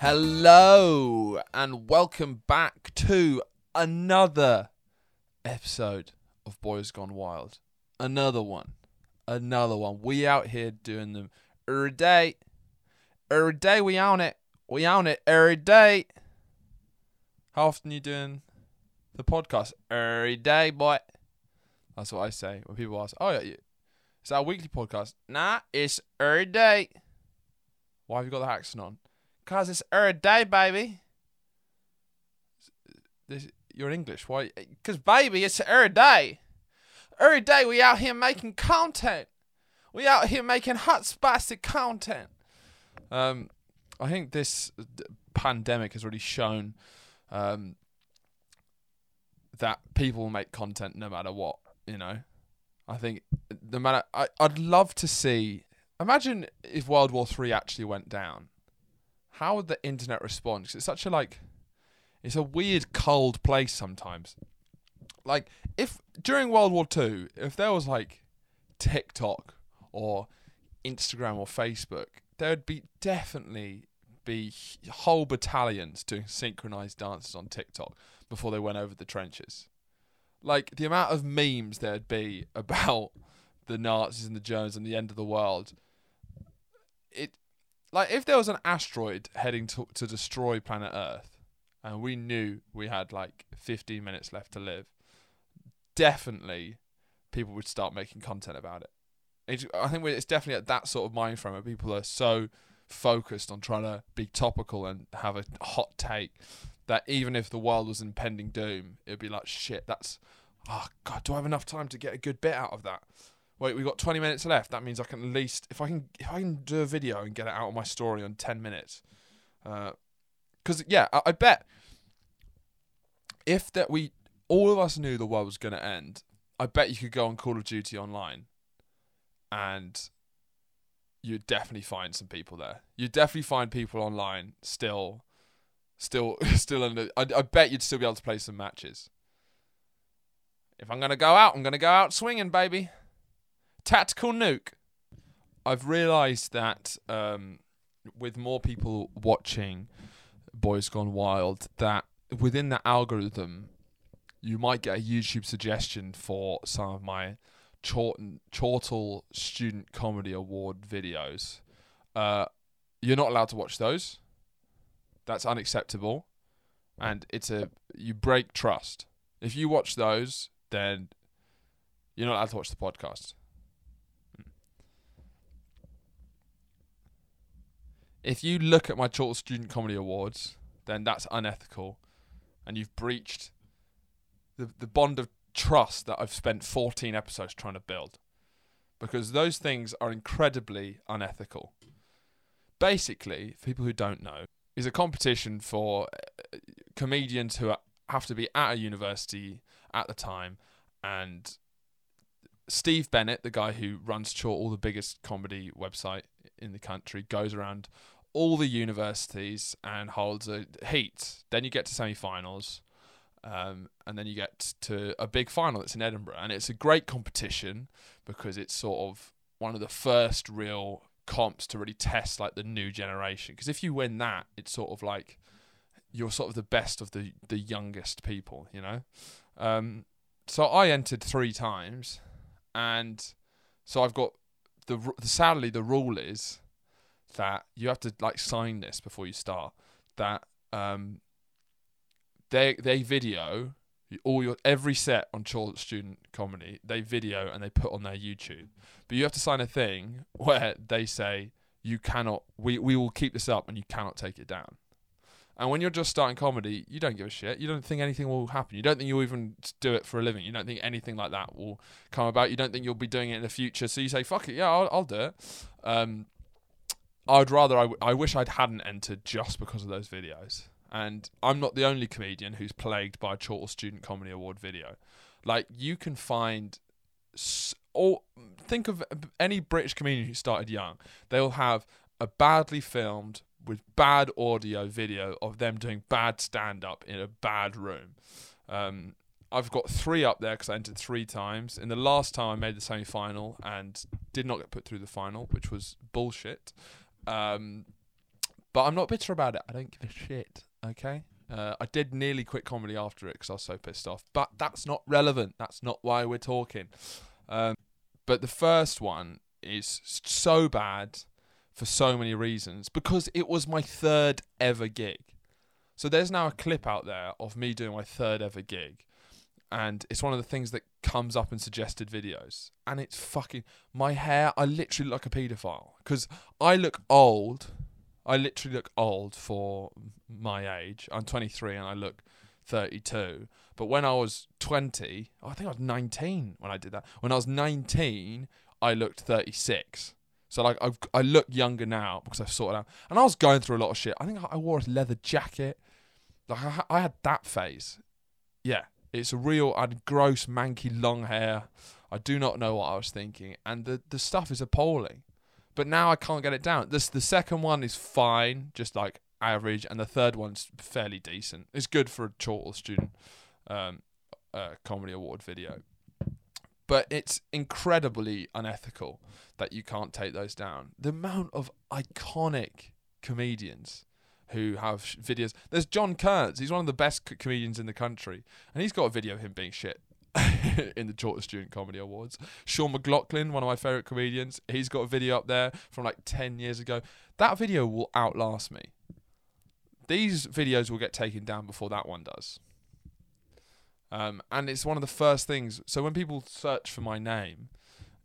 Hello and welcome back to another episode of Boys Gone Wild. Another one. Another one. We out here doing them every day. Every day we own it. We own it every day. How often you doing the podcast? Every day, boy. That's what I say when people ask, "Oh yeah, is that a weekly podcast?" Nah, it's every day. Why have you got the accent on? Cause it's every day, baby. This, you're English. Why? Cause baby, it's every day. Every day we out here making content. We out here making hot spicy content. Um, I think this pandemic has really shown um, that people make content no matter what. You know, I think no matter. I I'd love to see. Imagine if World War Three actually went down. How would the internet respond? 'Cause it's such a like, it's a weird cold place sometimes. Like if during World War Two, if there was like TikTok or Instagram or Facebook, there would be definitely be whole battalions doing synchronized dances on TikTok before they went over the trenches. Like the amount of memes there'd be about the Nazis and the Germans and the end of the world. It like if there was an asteroid heading to to destroy planet Earth and we knew we had like 15 minutes left to live, definitely people would start making content about it. It's, I think it's definitely at that sort of mind frame where people are so focused on trying to be topical and have a hot take that even if the world was impending doom, it'd be like shit. That's oh god, do I have enough time to get a good bit out of that? Wait, we've got 20 minutes left. That means I can at least if I can if I can do a video and get it out of my story on 10 minutes. Uh, because yeah, I, I bet if that we all of us knew the world was going to end, I bet you could go on Call of Duty online, and you'd definitely find some people there. You'd definitely find people online still, still, still the. I, I bet you'd still be able to play some matches. If I'm gonna go out, I'm gonna go out swinging, baby. Tactical nuke. I've realised that um, with more people watching Boys Gone Wild, that within the algorithm, you might get a YouTube suggestion for some of my Chortle Student Comedy Award videos. Uh, you're not allowed to watch those. That's unacceptable, and it's a you break trust. If you watch those, then you're not allowed to watch the podcast. If you look at my Chortle Student Comedy Awards, then that's unethical, and you've breached the the bond of trust that I've spent 14 episodes trying to build, because those things are incredibly unethical. Basically, for people who don't know, is a competition for uh, comedians who are, have to be at a university at the time, and Steve Bennett, the guy who runs Chortle, the biggest comedy website in the country, goes around all the universities and holds a heat. Then you get to semi-finals, um, and then you get to a big final that's in Edinburgh, and it's a great competition because it's sort of one of the first real comps to really test like the new generation. Because if you win that, it's sort of like you're sort of the best of the the youngest people, you know. Um, so I entered three times, and so I've got the sadly the rule is that you have to like sign this before you start that um they they video all your every set on Chortle Student Comedy they video and they put on their YouTube. But you have to sign a thing where they say you cannot we we will keep this up and you cannot take it down and when you're just starting comedy you don't give a shit. You don't think anything will happen. You don't think you'll even do it for a living. You don't think anything like that will come about. You don't think you'll be doing it in the future. So you say fuck it. Yeah I'll, I'll do it. Um I'd rather I, w- I wish I'd hadn't entered just because of those videos. And I'm not the only comedian who's plagued by a Chortle Student Comedy Award video. Like you can find, s- or think of any British comedian who started young. They'll have a badly filmed with bad audio video of them doing bad stand up in a bad room. Um, I've got three up there because I entered three times. In the last time, I made the semi final and did not get put through the final, which was bullshit. Um, But I'm not bitter about it. I don't give a shit. Okay. Uh, I did nearly quit comedy after it because I was so pissed off. But that's not relevant. That's not why we're talking. Um, but the first one is so bad for so many reasons because it was my third ever gig. So there's now a clip out there of me doing my third ever gig. And it's one of the things that comes up in suggested videos. And it's fucking my hair. I literally look like a paedophile because I look old I literally look old for my age. I'm 23 and I look 32. But when I was 20, oh, I think I was 19 when I did that. When I was 19, I looked 36. So like I've, I look younger now because I've sorted out. And I was going through a lot of shit. I think I wore a leather jacket. Like I, I had that phase. Yeah, it's a real. I had gross, manky, long hair. I do not know what I was thinking, and the the stuff is appalling but now I can't get it down. This the second one is fine, just like average, and the third one's fairly decent. It's good for a Chortle student um, uh, comedy award video, but it's incredibly unethical that you can't take those down. The amount of iconic comedians who have videos. There's John Kurtz. He's one of the best comedians in the country, and he's got a video of him being shit. in the Chortle Student Comedy Awards. Sean McLoughlin, one of my favourite comedians, he's got a video up there from like 10 years ago. That video will outlast me. These videos will get taken down before that one does. Um, and it's one of the first things. So when people search for my name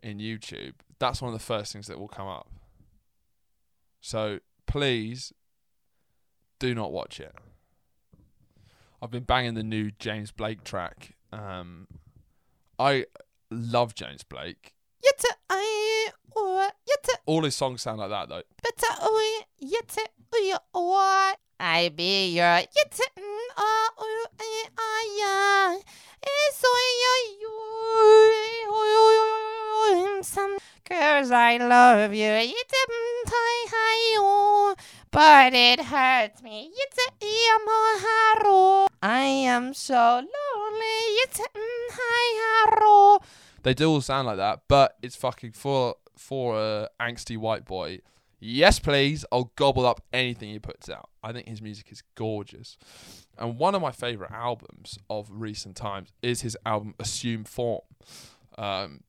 in YouTube, that's one of the first things that will come up. So please do not watch it. I've been banging the new James Blake track um, I love James Blake. All his songs sound like that though. I be your Cause I love you oh, but it hurts me. it's I am so lonely. it's a mm, high, They do all sound like that, but it's fucking for for a angsty white boy. Yes, please. I'll gobble up anything he puts out. I think his music is gorgeous. And one of my favorite albums of recent times is his album Assume Form. Um,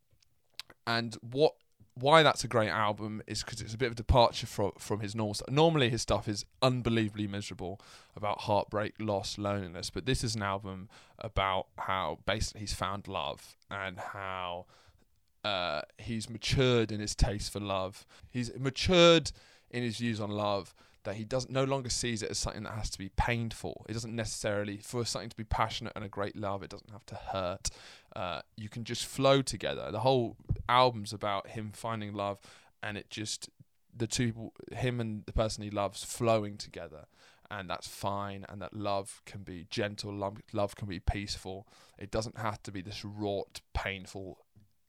and what why that's a great album is because it's a bit of a departure from from his normal stuff. Normally, his stuff is unbelievably miserable about heartbreak, loss, loneliness, but this is an album about how basically he's found love and how uh, he's matured in his taste for love. He's matured in his views on love. That he doesn't no longer sees it as something that has to be painful. It doesn't necessarily for something to be passionate and a great love. It doesn't have to hurt. Uh, you can just flow together. The whole album's about him finding love, and it just the two people, him and the person he loves, flowing together, and that's fine. And that love can be gentle, love, love can be peaceful. It doesn't have to be this wrought, painful,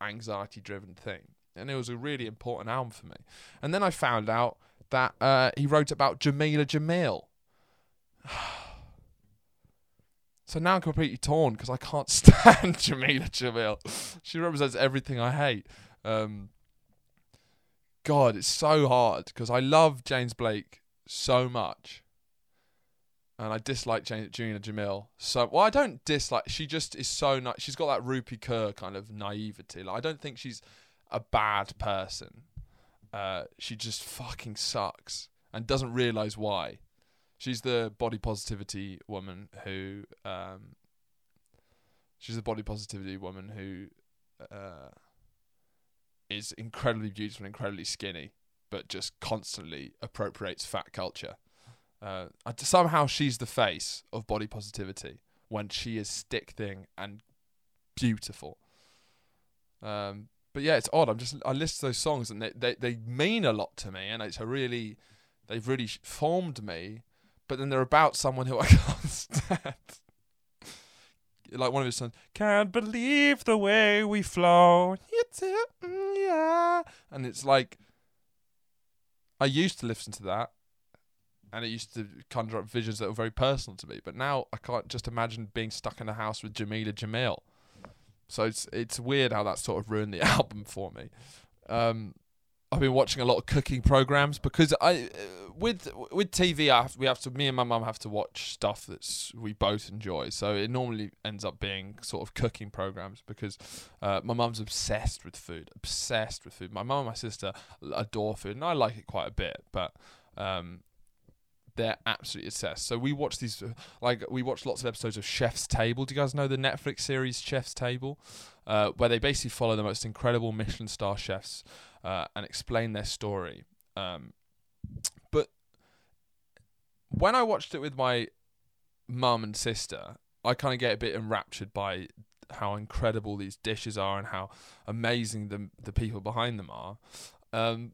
anxiety-driven thing. And it was a really important album for me. And then I found out that uh, he wrote about Jameela Jamil. So now I'm completely torn because I can't stand Jameela Jamil. She represents everything I hate. Um, God, it's so hard because I love James Blake so much. And I dislike James, Jameela Jamil. So, well, I don't dislike. She just is so nice. She's got that Rupi Kaur kind of naivety. Like, I don't think she's a bad person. Uh, she just fucking sucks and doesn't realize why. She's the body positivity woman who um, she's the body positivity woman who uh, is incredibly beautiful and incredibly skinny, but just constantly appropriates fat culture. Uh, somehow she's the face of body positivity when she is stick thing and beautiful. Um, but yeah, it's odd. I'm just I list those songs and they, they, they mean a lot to me, and it's a really they've really formed me but then they're about someone who I can't stand. like one of his sons, can't believe the way we flow. Yeah. And it's like, I used to listen to that, and it used to conjure up visions that were very personal to me. But now I can't just imagine being stuck in a house with Jameela Jamil. So it's it's weird how that sort of ruined the album for me. Um, I've been watching a lot of cooking programs because I uh, with with TV I have, we have to me and my mum have to watch stuff that's we both enjoy. So it normally ends up being sort of cooking programs because uh, my mum's obsessed with food, obsessed with food. My mum and my sister adore food, and I like it quite a bit, but um, they're absolutely obsessed. So we watch these like we watch lots of episodes of Chef's Table. Do you guys know the Netflix series Chef's Table, uh, where they basically follow the most incredible Michelin star chefs uh, and explain their story. Um, but when I watched it with my mum and sister, I kind of get a bit enraptured by how incredible these dishes are and how amazing the the people behind them are. Um,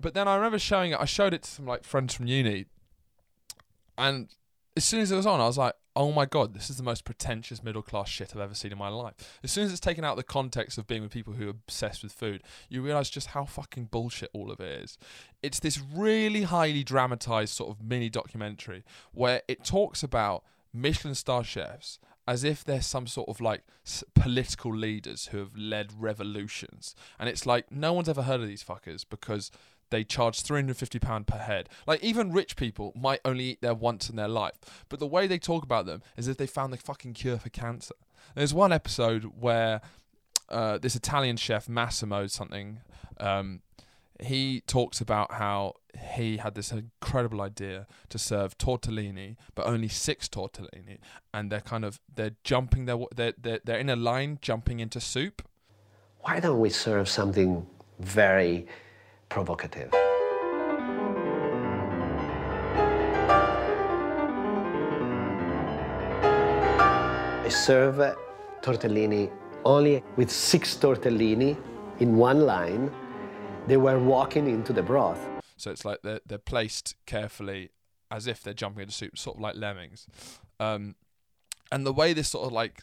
but then I remember showing it. I showed it to some like friends from uni, and as soon as it was on, I was like, "Oh my god, this is the most pretentious middle class shit I've ever seen in my life." As soon as it's taken out the context of being with people who are obsessed with food, you realize just how fucking bullshit all of it is. It's this really highly dramatized sort of mini documentary where it talks about Michelin star chefs as if they're some sort of like political leaders who have led revolutions. And it's like no one's ever heard of these fuckers because they charge £350 per head. Like, even rich people might only eat there once in their life. But the way they talk about them is if they found the fucking cure for cancer. There's one episode where uh, this Italian chef, Massimo something, um, he talks about how he had this incredible idea to serve tortellini, but only six tortellini, and they're kind of they're jumping their they're they're, they're in a line jumping into soup. Why don't we serve something very provocative? I serve tortellini only with six tortellini in one line. They were walking into the broth. So it's like they're they're placed carefully as if they're jumping into soup, sort of like lemmings. Um, and the way this sort of like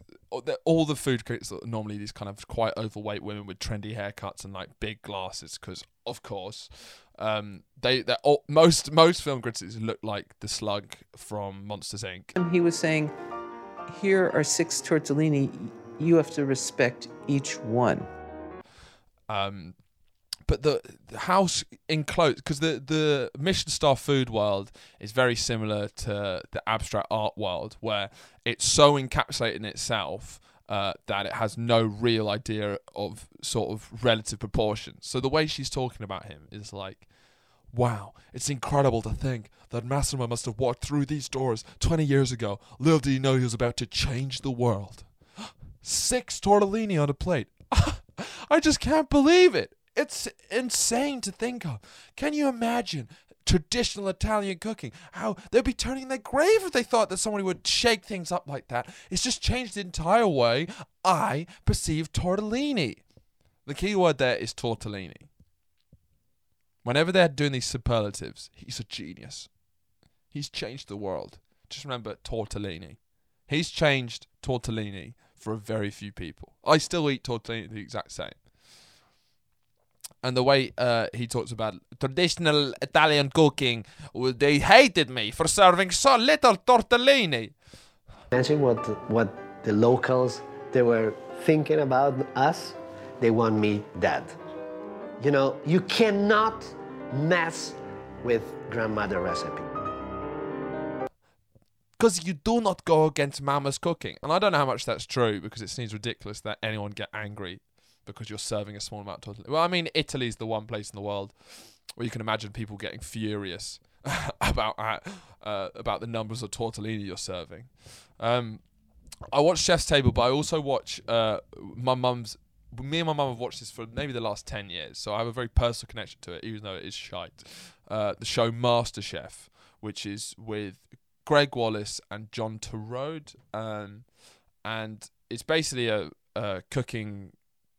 all the- food critics are normally these kind of quite overweight women with trendy haircuts and like big glasses because of course um, they they all, most most film critics look like the slug from Monsters Inc. He was saying, Here are six tortellini. You have to respect each one. Um, but the, the house enclosed because the the Michelin star food world is very similar to the abstract art world, where it's so encapsulated in itself uh, that it has no real idea of sort of relative proportions. So the way she's talking about him is like. Wow, it's incredible to think that Massimo must have walked through these doors 20 years ago. Little did he know he was about to change the world. Six tortellini on a plate. I just can't believe it. It's insane to think of. Can you imagine traditional Italian cooking? How they'd be turning their grave if they thought that somebody would shake things up like that. It's just changed the entire way I perceive tortellini. The key word there is tortellini. Whenever they're doing these superlatives, he's a genius. He's changed the world. Just remember tortellini. He's changed tortellini for a very few people. I still eat tortellini the exact same. And the way uh, he talks about traditional Italian cooking, well, they hated me for serving so little tortellini. Imagine what what the locals they were thinking about us. They want me dead. You know, you cannot mess with grandmother recipe. Because you do not go against Mama's cooking. And I don't know how much that's true because it seems ridiculous that anyone get angry because you're serving a small amount tortellini. Well, I mean, Italy's the one place in the world where you can imagine people getting furious about uh, uh, about the numbers of tortellini you're serving. Um, I watch Chef's Table, but I also watch uh, my mum's. Me and my mum have watched this for maybe the last ten years, so I have a very personal connection to it, even though it is shite. Uh, the show MasterChef, which is with Gregg Wallace and John Torode, um, and it's basically a, a cooking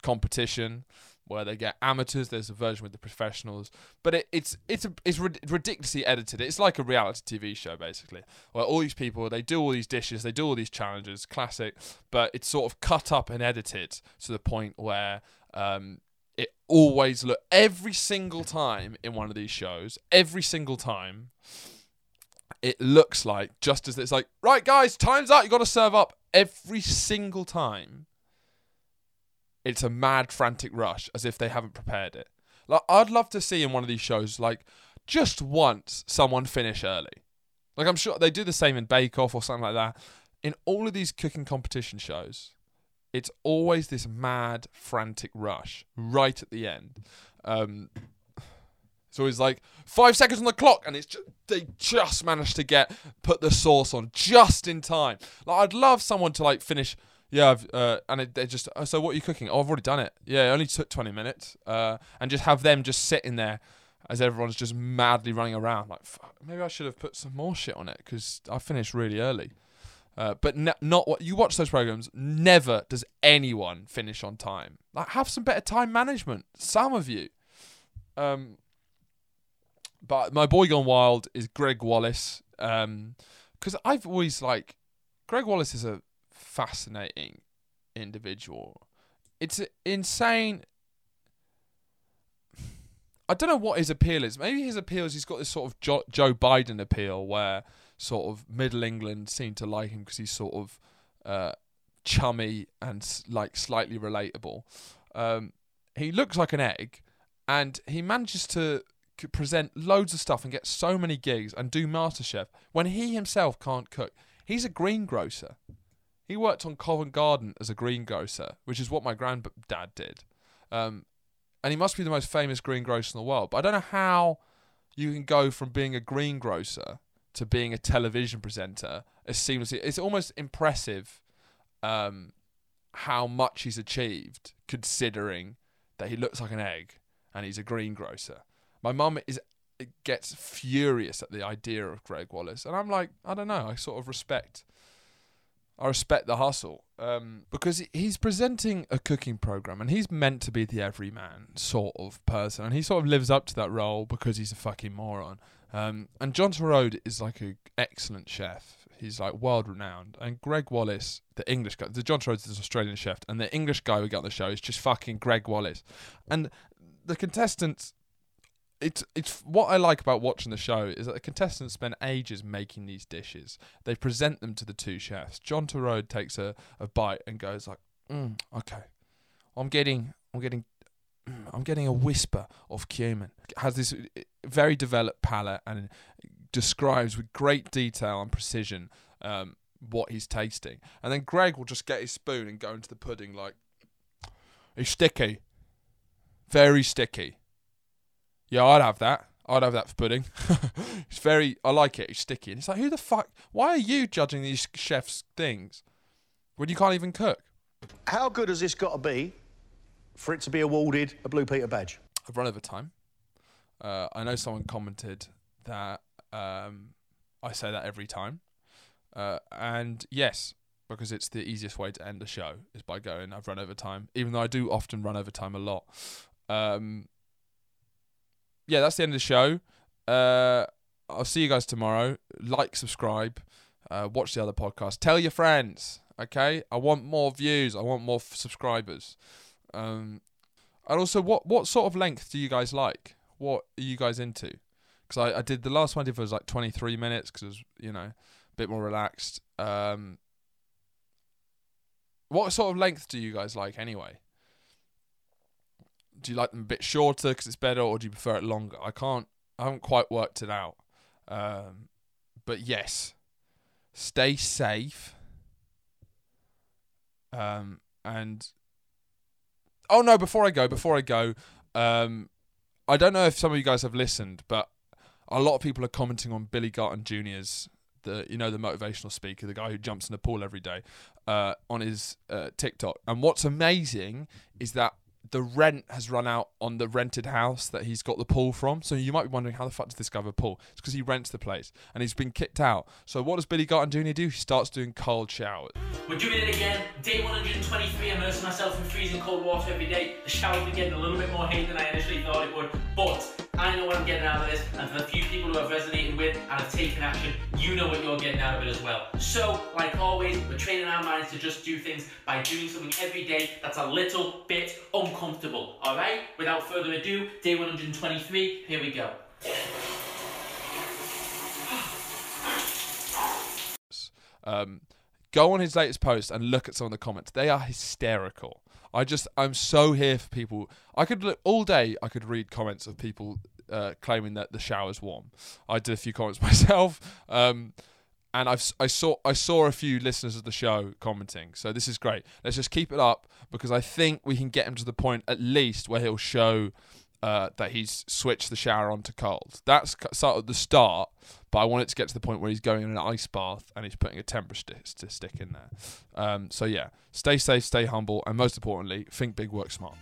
competition where they get amateurs. There's a version with the professionals, but it, it's it's a, it's rid- ridiculously edited. It's like a reality TV show basically, where all these people they do all these dishes, they do all these challenges, classic, but it's sort of cut up and edited to the point where um, it always look every single time in one of these shows, every single time. It looks like just as it's like, right, guys, time's up. You got to serve up every single time it's a mad frantic rush as if they haven't prepared it Like I'd love to see in one of these shows, like just once, someone finish early. Like I'm sure they do the same in Bake Off or something like that. In all of these cooking competition shows, it's always this mad, frantic rush right at the end. Um, it's always like five seconds on the clock, and it's just, they just managed to get put the sauce on just in time. Like I'd love someone to like finish. Yeah, I've, uh, and it, they just. Oh, so what are you cooking? Oh, I've already done it. Yeah, it only took twenty minutes. Uh, and just have them just sitting there as everyone's just madly running around. Like, fuck, maybe I should have put some more shit on it because I finished really early. Uh, but n- not what you watch those programs. Never does anyone finish on time. Like, have some better time management. Some of you. Um, but my boy gone wild is Gregg Wallace. Um, because I've always like Gregg Wallace is a fascinating individual. It's insane. I don't know what his appeal is. Maybe his appeal is he's got this sort of jo- Joe Biden appeal where sort of Middle England seem to like him because he's sort of uh, chummy and like slightly relatable. Um, he looks like an egg, and he manages to present loads of stuff and get so many gigs and do MasterChef when he himself can't cook. He's a greengrocer. He worked on Covent Garden as a greengrocer, which is what my granddad did. Um, and he must be the most famous greengrocer in the world. But I don't know how you can go from being a greengrocer to being a television presenter as seamlessly. It's almost impressive um, how much he's achieved, considering that he looks like an egg and he's a greengrocer. My mum is gets furious at the idea of Gregg Wallace, and I'm like, I don't know. I sort of respect. I respect the hustle um, because he's presenting a cooking program, and he's meant to be the everyman sort of person, and he sort of lives up to that role because he's a fucking moron. Um, and John Torode is like an excellent chef. He's like world renowned, and Gregg Wallace, the English guy, the John Torode is an Australian chef, and the English guy we got on the show is just fucking Gregg Wallace, and the contestants it's it's what I like about watching the show is that the contestants spend ages making these dishes. They present them to the two chefs. John Torode takes a, a bite and goes like, mm, "Okay, I'm getting I'm getting I'm getting a whisper of cumin." Has this uh, very developed palate and describes with great detail and precision um, what he's tasting. And then Gregg will just get his spoon and go into the pudding like, "It's sticky, very sticky." Yeah, I'd have that. I'd have that for pudding. it's very. I like it. It's sticky. And it's like, who the fuck? Why are you judging these chefs' things when you can't even cook? How good has this got to be for it to be awarded a Blue Peter badge? I've run over time. Uh, I know someone commented that um, I say that every time, uh, and yes, because it's the easiest way to end a show is by going. I've run over time, even though I do often run over time a lot. Um, yeah, that's the end of the show. Uh, I'll see you guys tomorrow. Like, subscribe, uh, watch the other podcast. Tell your friends. Okay, I want more views. I want more f- subscribers. Um, and also, what what sort of length do you guys like? What are you guys into? Because I, I did the last one I did was like 23 minutes because it was you know a bit more relaxed. Um, what sort of length do you guys like anyway? Do you like them a bit shorter because it's better, or do you prefer it longer? I can't. I haven't quite worked it out. Um, but yes, stay safe. Um, and oh no, before I go, before I go, um, I don't know if some of you guys have listened, but a lot of people are commenting on Billy Garton Jr.'s the you know the motivational speaker, the guy who jumps in the pool every day, uh, on his uh, TikTok. And what's amazing is that the rent has run out on the rented house that he's got the pool from. So you might be wondering how the fuck does this guy have a pool? It's because he rents the place and he's been kicked out. So what does Billy Garton Jr. do? He starts doing cold showers. We're doing it again. Day 123, immersing myself in freezing cold water every day. The shower's been getting a little bit more hate than I initially thought it would, but I know what I'm getting out of this, and for the few people who have resonated with and have taken action, you know what you're getting out of it as well. So, like always, we're training our minds to just do things by doing something every day that's a little bit uncomfortable. Alright? Without further ado, day 123, here we go. Um, go on his latest post and look at some of the comments. They are hysterical. I just I'm so here for people. I could look all day. I could read comments of people uh, claiming that the shower's warm. I did a few comments myself, um, and I've I saw I saw a few listeners of the show commenting. So this is great. Let's just keep it up because I think we can get him to the point at least where he'll show uh, that he's switched the shower on to cold. That's sort of the start, but I want it to get to the point where he's going in an ice bath and he's putting a temperature stick in there. Um, so yeah, stay safe, stay humble, and most importantly, think big, work smart.